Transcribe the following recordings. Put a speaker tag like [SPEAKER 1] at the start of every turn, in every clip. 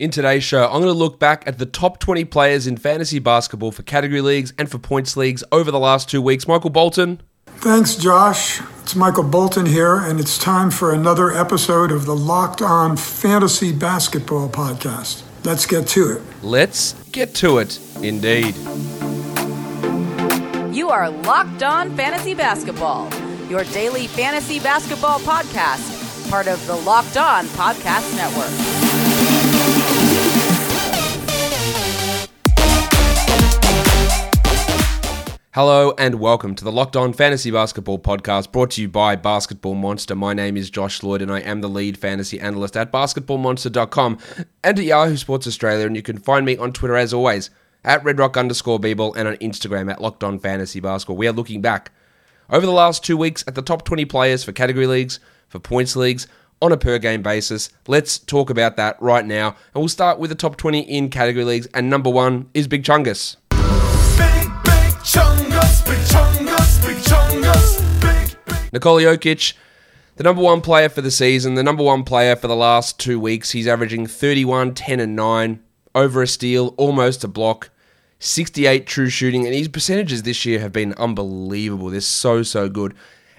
[SPEAKER 1] In today's show, I'm going to look back at the top 20 players in fantasy basketball for category leagues and for points leagues over the last two weeks. Michael Bolton.
[SPEAKER 2] Thanks, Josh. It's Michael Bolton here, and it's time for another episode of the Locked On Fantasy Basketball Podcast. Let's get to it.
[SPEAKER 1] Let's get to it, indeed.
[SPEAKER 3] You are Locked On Fantasy Basketball, your daily fantasy basketball podcast, part of the Locked On Podcast Network.
[SPEAKER 1] Hello and welcome to the Locked On Fantasy Basketball Podcast brought to you by Basketball Monster. My name is Josh Lloyd and I am the lead fantasy analyst at basketballmonster.com and at Yahoo Sports Australia. And you can find me on Twitter as always at redrock underscore Beeble and on Instagram at Locked On Fantasy Basketball. We are looking back over the last two weeks at the top 20 players for category leagues, for points leagues, on a per game basis. Let's talk about that right now. And we'll start with the top 20 in category leagues. And number one is Big Chungus. Nikola Jokic, the number one player for the season, the number one player for the last two weeks. He's averaging 31, 10, and 9, over a steal, almost a block, 68 true shooting, and his percentages this year have been unbelievable. They're so, so good.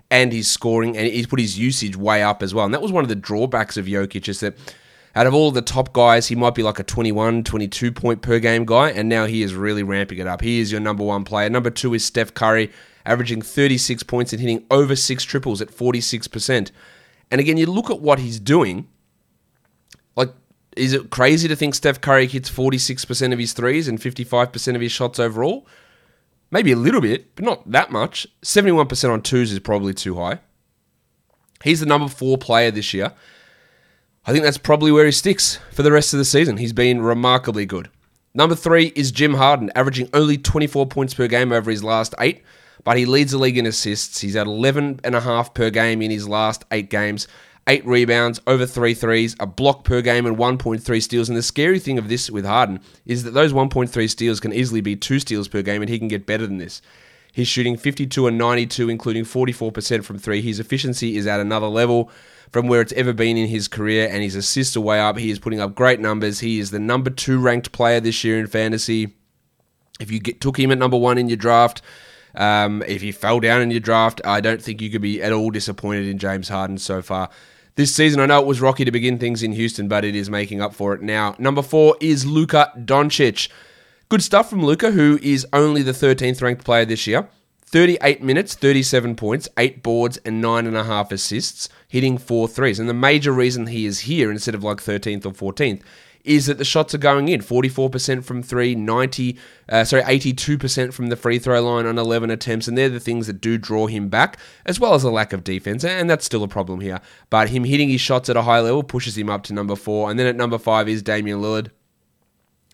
[SPEAKER 1] And he's scoring, and he's put his usage way up as well. And that was one of the drawbacks of Jokic, is that out of all the top guys, he might be like a 21, 22 point per game guy, and now he is really ramping it up. He is your number one player. Number two is Steph Curry, averaging 36 points and hitting over six triples at 46%. And again, you look at what he's doing. Like, is it crazy to think Steph Curry hits 46% of his threes and 55% of his shots overall? Maybe a little bit, but not that much. 71% on twos is probably too high. He's the number four player this year I think that's probably where he sticks for the rest of the season. He's been remarkably good. Number three is Jim Harden, averaging only 24 points per game over his last eight, but he leads the league in assists. He's at 11 and a half per game in his last eight games, eight rebounds, over three threes, a block per game, and 1.3 steals. And the scary thing of this with Harden is that those 1.3 steals can easily be two steals per game, and he can get better than this. He's shooting 52 and 92, including 44% from three. His efficiency is at another level from where it's ever been in his career, and his assists are way up. He is putting up great numbers. He is the number two ranked player this year in fantasy. If you get, took him at number one in your draft, um, if he fell down in your draft, I don't think you could be at all disappointed in James Harden so far. This season, I know it was rocky to begin things in Houston, but it is making up for it now. Number four is Luka Doncic. Good stuff from Luka, who is only the 13th ranked player this year. 38 minutes, 37 points, 8 boards, and 9.5 assists, hitting four threes. And the major reason he is here instead of like 13th or 14th is that the shots are going in 44% from three, 90, uh, sorry, 82% from the free throw line on 11 attempts. And they're the things that do draw him back, as well as a lack of defense. And that's still a problem here. But him hitting his shots at a high level pushes him up to number four. And then at number five is Damian Lillard.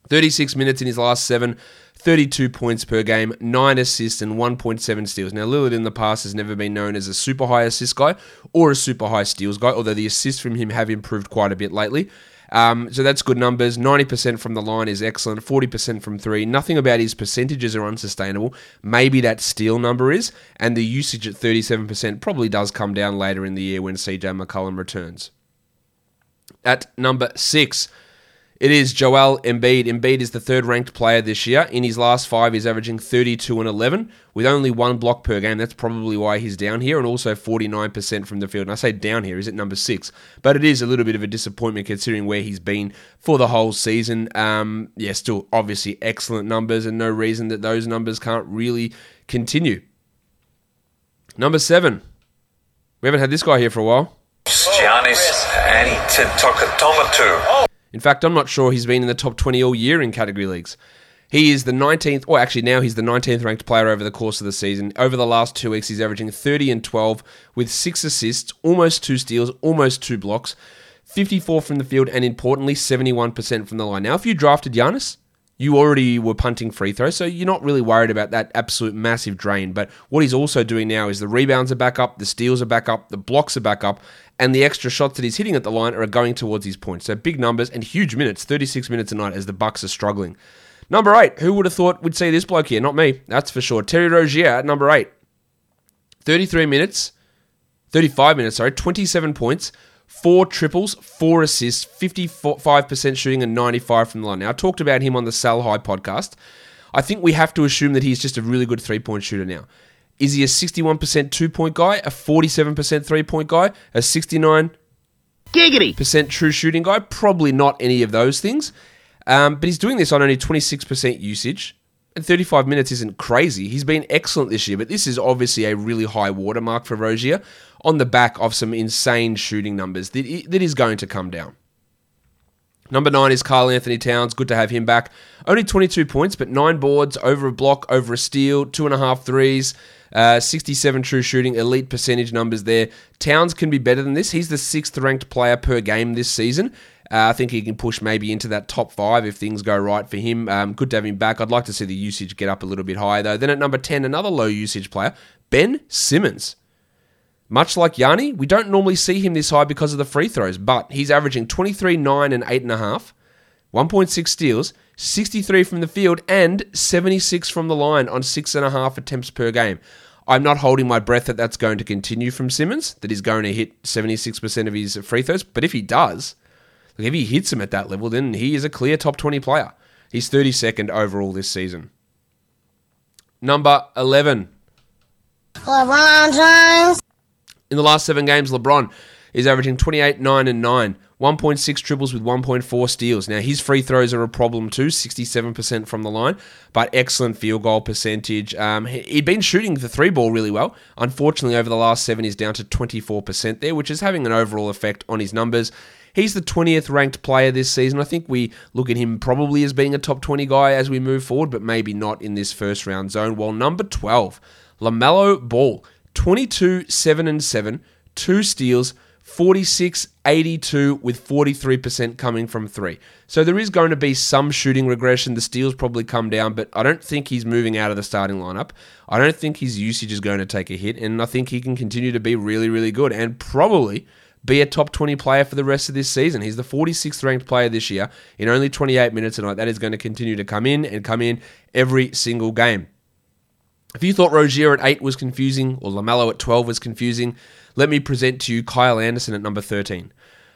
[SPEAKER 1] 36 minutes in his last seven, 32 points per game, 9 assists, and 1.7 steals. Now, Lillard in the past has never been known as a super high assist guy or a super high steals guy, although the assists from him have improved quite a bit lately. Um, so that's good numbers. 90% from the line is excellent, 40% from three. Nothing about his percentages are unsustainable. Maybe that steal number is, and the usage at 37% probably does come down later in the year when CJ McCollum returns. At number six, it is Joel Embiid. Embiid is the third ranked player this year. In his last five, he's averaging 32 and 11 with only one block per game. That's probably why he's down here, and also 49% from the field. And I say down here, is at number six, but it is a little bit of a disappointment considering where he's been for the whole season. Um, yeah, still obviously excellent numbers, and no reason that those numbers can't really continue. Number seven. We haven't had this guy here for a while. Giannis Antetokounmpo. In fact, I'm not sure he's been in the top 20 all year in category leagues. He is the 19th, or actually now he's the 19th ranked player over the course of the season. Over the last two weeks, he's averaging 30 and 12 with six assists, almost two steals, almost two blocks, 54 from the field, and importantly, 71% from the line. Now, if you drafted Giannis, you already were punting free throws, so you're not really worried about that absolute massive drain. But what he's also doing now is the rebounds are back up, the steals are back up, the blocks are back up, and the extra shots that he's hitting at the line are going towards his points. So big numbers and huge minutes, 36 minutes a night as the Bucks are struggling. Number eight, who would have thought we'd see this bloke here? Not me, that's for sure. Terry Rozier at number eight. 33 minutes, 35 minutes, sorry, 27 points, Four triples, four assists, 55% shooting, and 95 from the line. Now, I talked about him on the Sal High podcast. I think we have to assume that he's just a really good three point shooter now. Is he a 61% two point guy, a 47% three point guy, a 69
[SPEAKER 4] Giggity.
[SPEAKER 1] percent true shooting guy? Probably not any of those things. Um, but he's doing this on only 26% usage. And 35 minutes isn't crazy. He's been excellent this year, but this is obviously a really high watermark for Rozier on the back of some insane shooting numbers that, that is going to come down. Number nine is Karl-Anthony Towns. Good to have him back. Only 22 points, but nine boards, over a block, over a steal, two and a half threes, uh, 67 true shooting, elite percentage numbers there. Towns can be better than this. He's the sixth ranked player per game this season. Uh, I think he can push maybe into that top five if things go right for him. Um, good to have him back. I'd like to see the usage get up a little bit higher, though. Then at number 10, another low usage player, Ben Simmons. Much like Yanni, we don't normally see him this high because of the free throws, but he's averaging 23, 9, and 8.5, 1.6 steals, 63 from the field, and 76 from the line on 6.5 attempts per game. I'm not holding my breath that that's going to continue from Simmons, that he's going to hit 76% of his free throws, but if he does, if he hits him at that level, then he is a clear top 20 player. He's 32nd overall this season. Number 11.
[SPEAKER 5] LeBron James.
[SPEAKER 1] In the last seven games, LeBron is averaging 28, 9, and 9. 1.6 triples with 1.4 steals. Now, his free throws are a problem too, 67% from the line, but excellent field goal percentage. Um, he'd been shooting the three ball really well. Unfortunately, over the last seven, he's down to 24% there, which is having an overall effect on his numbers. He's the 20th ranked player this season. I think we look at him probably as being a top 20 guy as we move forward, but maybe not in this first round zone. While number 12, LaMelo Ball, 22, 7 and 7, two steals, 46 82 with 43% coming from three. So there is going to be some shooting regression. The steals probably come down, but I don't think he's moving out of the starting lineup. I don't think his usage is going to take a hit, and I think he can continue to be really, really good and probably be a top 20 player for the rest of this season. He's the 46th ranked player this year in only 28 minutes a night. That is going to continue to come in and come in every single game. If you thought Rozier at 8 was confusing or LaMelo at 12 was confusing, let me present to you Kyle Anderson at number 13.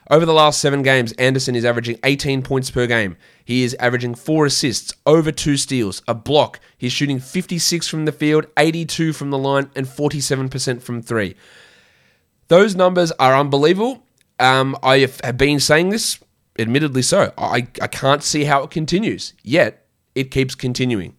[SPEAKER 1] Over the last seven games, Anderson is averaging 18 points per game. He is averaging four assists, over two steals, a block. He's shooting 56 from the field, 82 from the line, and 47% from three. Those numbers are unbelievable. Um, I have been saying this, admittedly so. I, I can't see how it continues, yet it keeps continuing.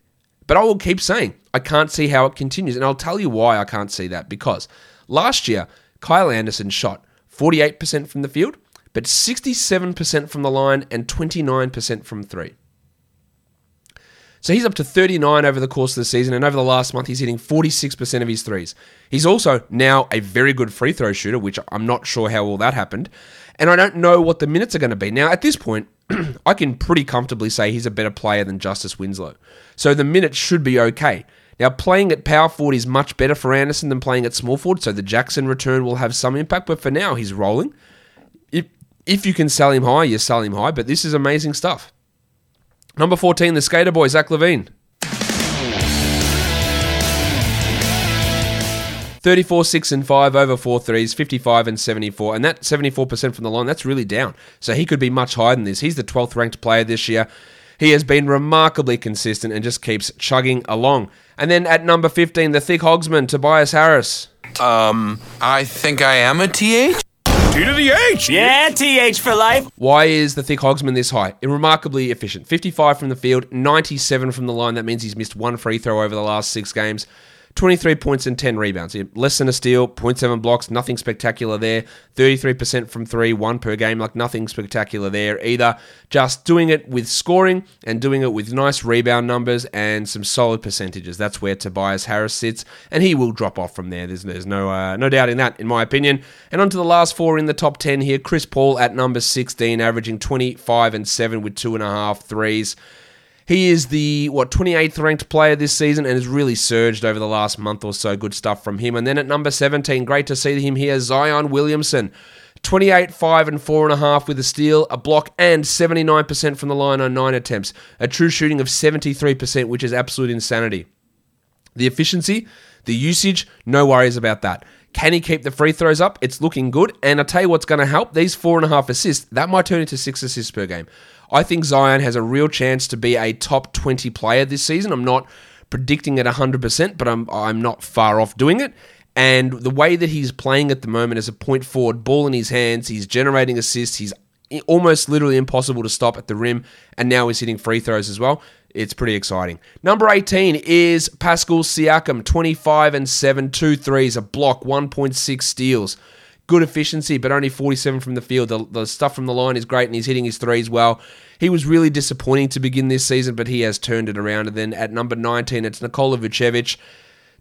[SPEAKER 1] But I will keep saying, I can't see how it continues. And I'll tell you why I can't see that. Because last year, Kyle Anderson shot 48% from the field, but 67% from the line and 29% from three. So he's up to 39 over the course of the season, and over the last month, he's hitting 46% of his threes. He's also now a very good free throw shooter, which I'm not sure how all that happened. And I don't know what the minutes are going to be. Now, at this point, I can pretty comfortably say he's a better player than Justice Winslow. So the minutes should be okay. Now, playing at power forward is much better for Anderson than playing at small forward, so the Jackson return will have some impact, but for now, he's rolling. If, if you can sell him high, you sell him high, but this is amazing stuff. Number 14, the skater boy, Zach LaVine. 34, 6 and 5 over 4 threes, 55 and 74. And that 74% from the line, that's really down. So he could be much higher than this. He's the 12th ranked player this year. He has been remarkably consistent and just keeps chugging along. And then at number 15, the thick hogsman, Tobias Harris.
[SPEAKER 6] Um, I think I am a TH.
[SPEAKER 4] T to the H. Yeah, TH for life.
[SPEAKER 1] Why is the thick hogsman this high? Remarkably efficient. 55 from the field, 97 from the line. That means he's missed one free throw over the last six games. 23 points and 10 rebounds. Less than a steal, 0.7 blocks, nothing spectacular there. 33% from three, one per game, like nothing spectacular there either. Just doing it with scoring and doing it with nice rebound numbers and some solid percentages. That's where Tobias Harris sits, and he will drop off from there. There's, there's no, uh, no doubt in that, in my opinion. And on to the last four in the top 10 here Chris Paul at number 16, averaging 25 and 7 with two and a half threes. He is the what 28th ranked player this season and has really surged over the last month or so. Good stuff from him. And then at number 17, great to see him here, Zion Williamson. 28, 5, and 4.5 with a steal, a block, and 79% from the line on 9 attempts. A true shooting of 73%, which is absolute insanity. The efficiency, the usage, no worries about that. Can he keep the free throws up? It's looking good. And I'll tell you what's going to help these four and a half assists, that might turn into six assists per game. I think Zion has a real chance to be a top 20 player this season. I'm not predicting it 100%, but I'm, I'm not far off doing it. And the way that he's playing at the moment as a point forward, ball in his hands, he's generating assists, he's almost literally impossible to stop at the rim, and now he's hitting free throws as well. It's pretty exciting. Number 18 is Pascal Siakam, 25 and 7, two threes, a block, 1.6 steals. Good efficiency, but only 47 from the field. The, the stuff from the line is great, and he's hitting his threes well. He was really disappointing to begin this season, but he has turned it around. And then at number 19, it's Nikola Vucevic,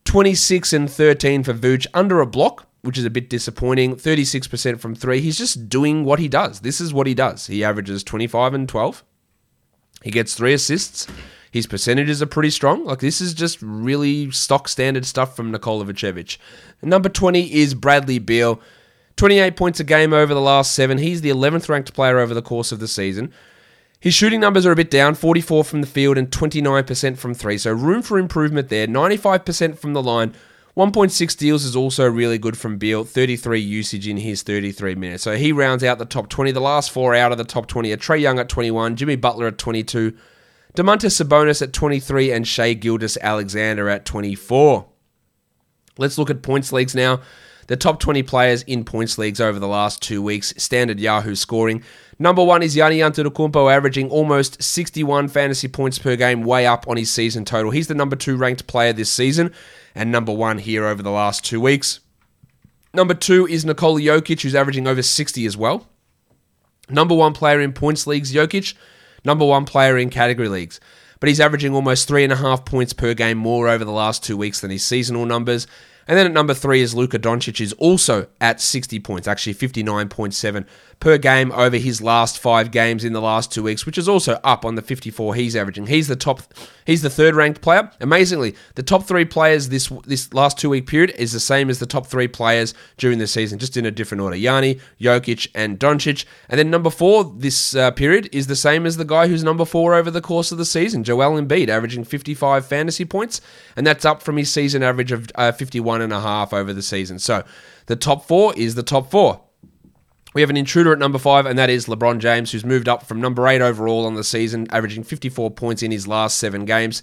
[SPEAKER 1] 26 and 13 for Vuce, under a block, which is a bit disappointing. 36% from three. He's just doing what he does. This is what he does. He averages 25 and 12. He gets three assists. His percentages are pretty strong. Like this is just really stock standard stuff from Nikola Vucevic. Number 20 is Bradley Beal. 28 points a game over the last seven. He's the 11th ranked player over the course of the season. His shooting numbers are a bit down 44 from the field and 29% from three. So room for improvement there. 95% from the line. 1.6 steals is also really good from Beal. 33 usage in his 33 minutes. So he rounds out the top 20. The last four out of the top 20 are Trae Young at 21, Jimmy Butler at 22, Domantas Sabonis at 23, and Shai Gilgeous-Alexander at 24. Let's look at points leagues now. The top 20 players in points leagues over the last two weeks, standard Yahoo scoring. Number one is Giannis Antetokounmpo, averaging almost 61 fantasy points per game, way up on his season total. He's the number two ranked player this season, and number one here over the last two weeks. Number two is Nikola Jokic, who's averaging over 60 as well. Number one player in points leagues, Jokic. Number one player in category leagues. But he's averaging almost three and a half points per game more over the last two weeks than his seasonal numbers. And then at number three is Luka Doncic, is also at 60 points, actually 59.7 per game over his last five games in the last two weeks, which is also up on the 54 he's averaging. He's the top, he's the third ranked player. Amazingly, the top three players this this last two week period is the same as the top three players during the season, just in a different order. Yanni, Jokic, and Doncic. And then number four this uh, period is the same as the guy who's number four over the course of the season, Joel Embiid, averaging 55 fantasy points, and that's up from his season average of uh, 51 and a half over the season. So the top four is the top four. We have an intruder at number five, and that is LeBron James, who's moved up from number eight overall on the season, averaging 54 points in his last seven games.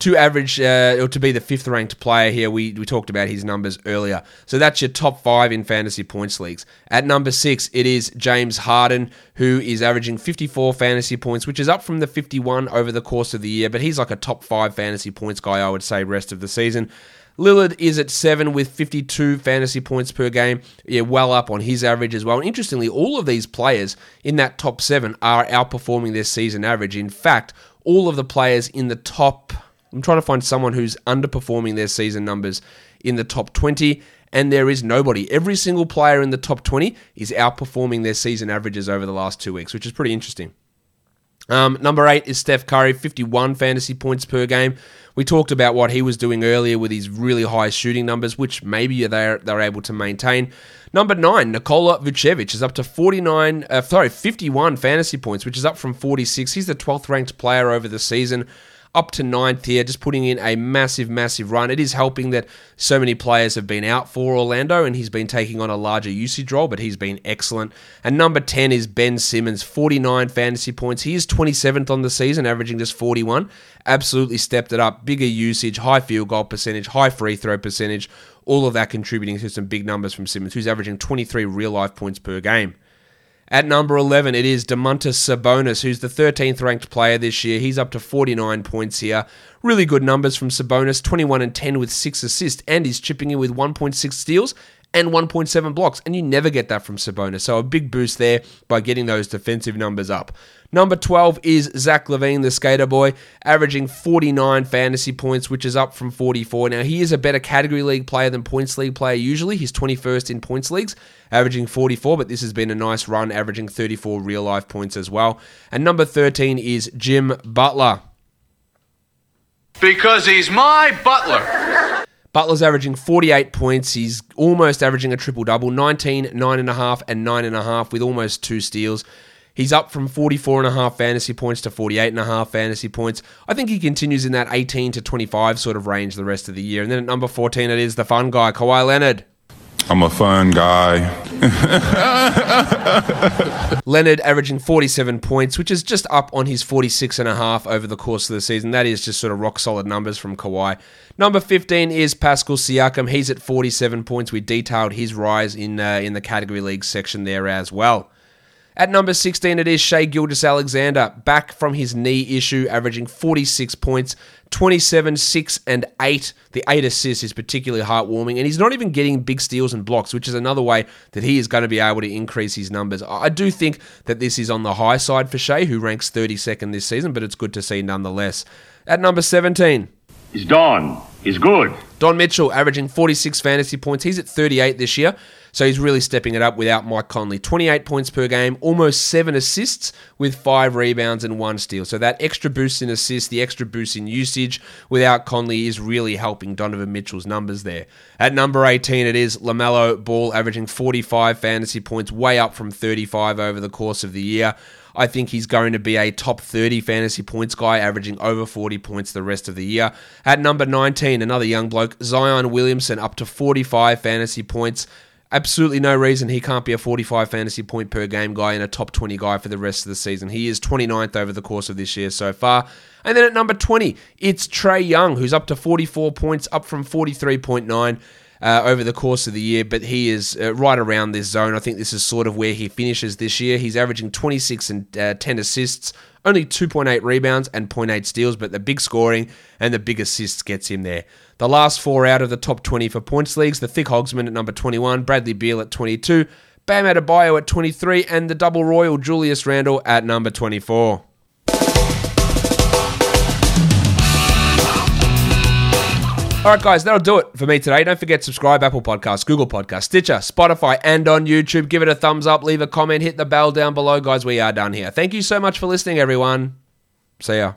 [SPEAKER 1] To average, uh, or to be the fifth ranked player here, we, we talked about his numbers earlier. So that's your top five in fantasy points leagues. At number six, it is James Harden, who is averaging 54 fantasy points, which is up from the 51 over the course of the year, but he's like a top five fantasy points guy, I would say, rest of the season. Lillard is at seven with 52 fantasy points per game. Yeah, well up on his average as well. And interestingly, all of these players in that top seven are outperforming their season average. In fact, all of the players in the top, I'm trying to find someone who's underperforming their season numbers in the top 20, and there is nobody. Every single player in the top 20 is outperforming their season averages over the last two weeks, which is pretty interesting. Um, number eight is Steph Curry, 51 fantasy points per game. We talked about what he was doing earlier with his really high shooting numbers, which maybe they're they're able to maintain. Number nine, Nikola Vucevic is up to 49, uh, sorry, 51 fantasy points, which is up from 46. He's the 12th ranked player over the season up to ninth here, just putting in a massive, massive run. It is helping that so many players have been out for Orlando and he's been taking on a larger usage role, but he's been excellent. And number 10 is Ben Simmons, 49 fantasy points. He is 27th on the season, averaging just 41. Absolutely stepped it up. Bigger usage, high field goal percentage, high free throw percentage, all of that contributing to some big numbers from Simmons, who's averaging 23 real life points per game. At number 11, it is Domantas Sabonis, who's the 13th ranked player this year. He's up to 49 points here. Really good numbers from Sabonis 21 and 10 with 6 assists, and he's chipping in with 1.6 steals and 1.7 blocks. And you never get that from Sabonis. So a big boost there by getting those defensive numbers up. Number 12 is Zach LaVine, the skater boy, averaging 49 fantasy points, which is up from 44. Now, he is a better category league player than points league player usually. He's 21st in points leagues, averaging 44, but this has been a nice run, averaging 34 real life points as well. And number 13 is Jim Butler.
[SPEAKER 4] Because he's my butler.
[SPEAKER 1] Butler's averaging 48 points. He's almost averaging a triple double 19, 9.5, and 9.5 with almost two steals. He's up from 44.5 fantasy points to 48.5 fantasy points. I think he continues in that 18 to 25 sort of range the rest of the year. And then at number 14, it is the fun guy, Kawhi Leonard.
[SPEAKER 7] I'm a fun guy.
[SPEAKER 1] Leonard averaging 47 points, which is just up on his 46 and a half over the course of the season. That is just sort of rock solid numbers from Kawhi. Number 15 is Pascal Siakam. He's at 47 points. We detailed his rise in uh, in the category league section there as well. At number 16, it is Shai Gilgeous-Alexander, back from his knee issue, averaging 46 points, 27, 6, and 8. The 8 assists is particularly heartwarming, and he's not even getting big steals and blocks, which is another way that he is going to be able to increase his numbers. I do think that this is on the high side for Shai, who ranks 32nd this season, but it's good to see nonetheless. At number 17,
[SPEAKER 8] He's Don. He's good.
[SPEAKER 1] Don Mitchell averaging 46 fantasy points. He's at 38 this year, so he's really stepping it up without Mike Conley. 28 points per game, almost seven assists with five rebounds and one steal. So that extra boost in assists, the extra boost in usage without Conley is really helping Donovan Mitchell's numbers there. At number 18, it is LaMelo Ball averaging 45 fantasy points, way up from 35 over the course of the year. I think he's going to be a top 30 fantasy points guy, averaging over 40 points the rest of the year. At number 19, another young bloke, Zion Williamson, up to 45 fantasy points. Absolutely no reason he can't be a 45 fantasy point per game guy and a top 20 guy for the rest of the season. He is 29th over the course of this year so far. And then at number 20, it's Trae Young, who's up to 44 points, up from 43.9 uh, over the course of the year, but he is uh, right around this zone. I think this is sort of where he finishes this year. He's averaging 26 and uh, 10 assists, only 2.8 rebounds and 0.8 steals, but the big scoring and the big assists gets him there. The last four out of the top 20 for points leagues, the Thick Hogsman at number 21, Bradley Beal at 22, Bam Adebayo at 23, and the double royal Julius Randle at number 24. All right, guys, that'll do it for me today. Don't forget subscribe Apple Podcasts, Google Podcasts, Stitcher, Spotify, and on YouTube. Give it a thumbs up, leave a comment, hit the bell down below, guys. We are done here. Thank you so much for listening, everyone. See ya.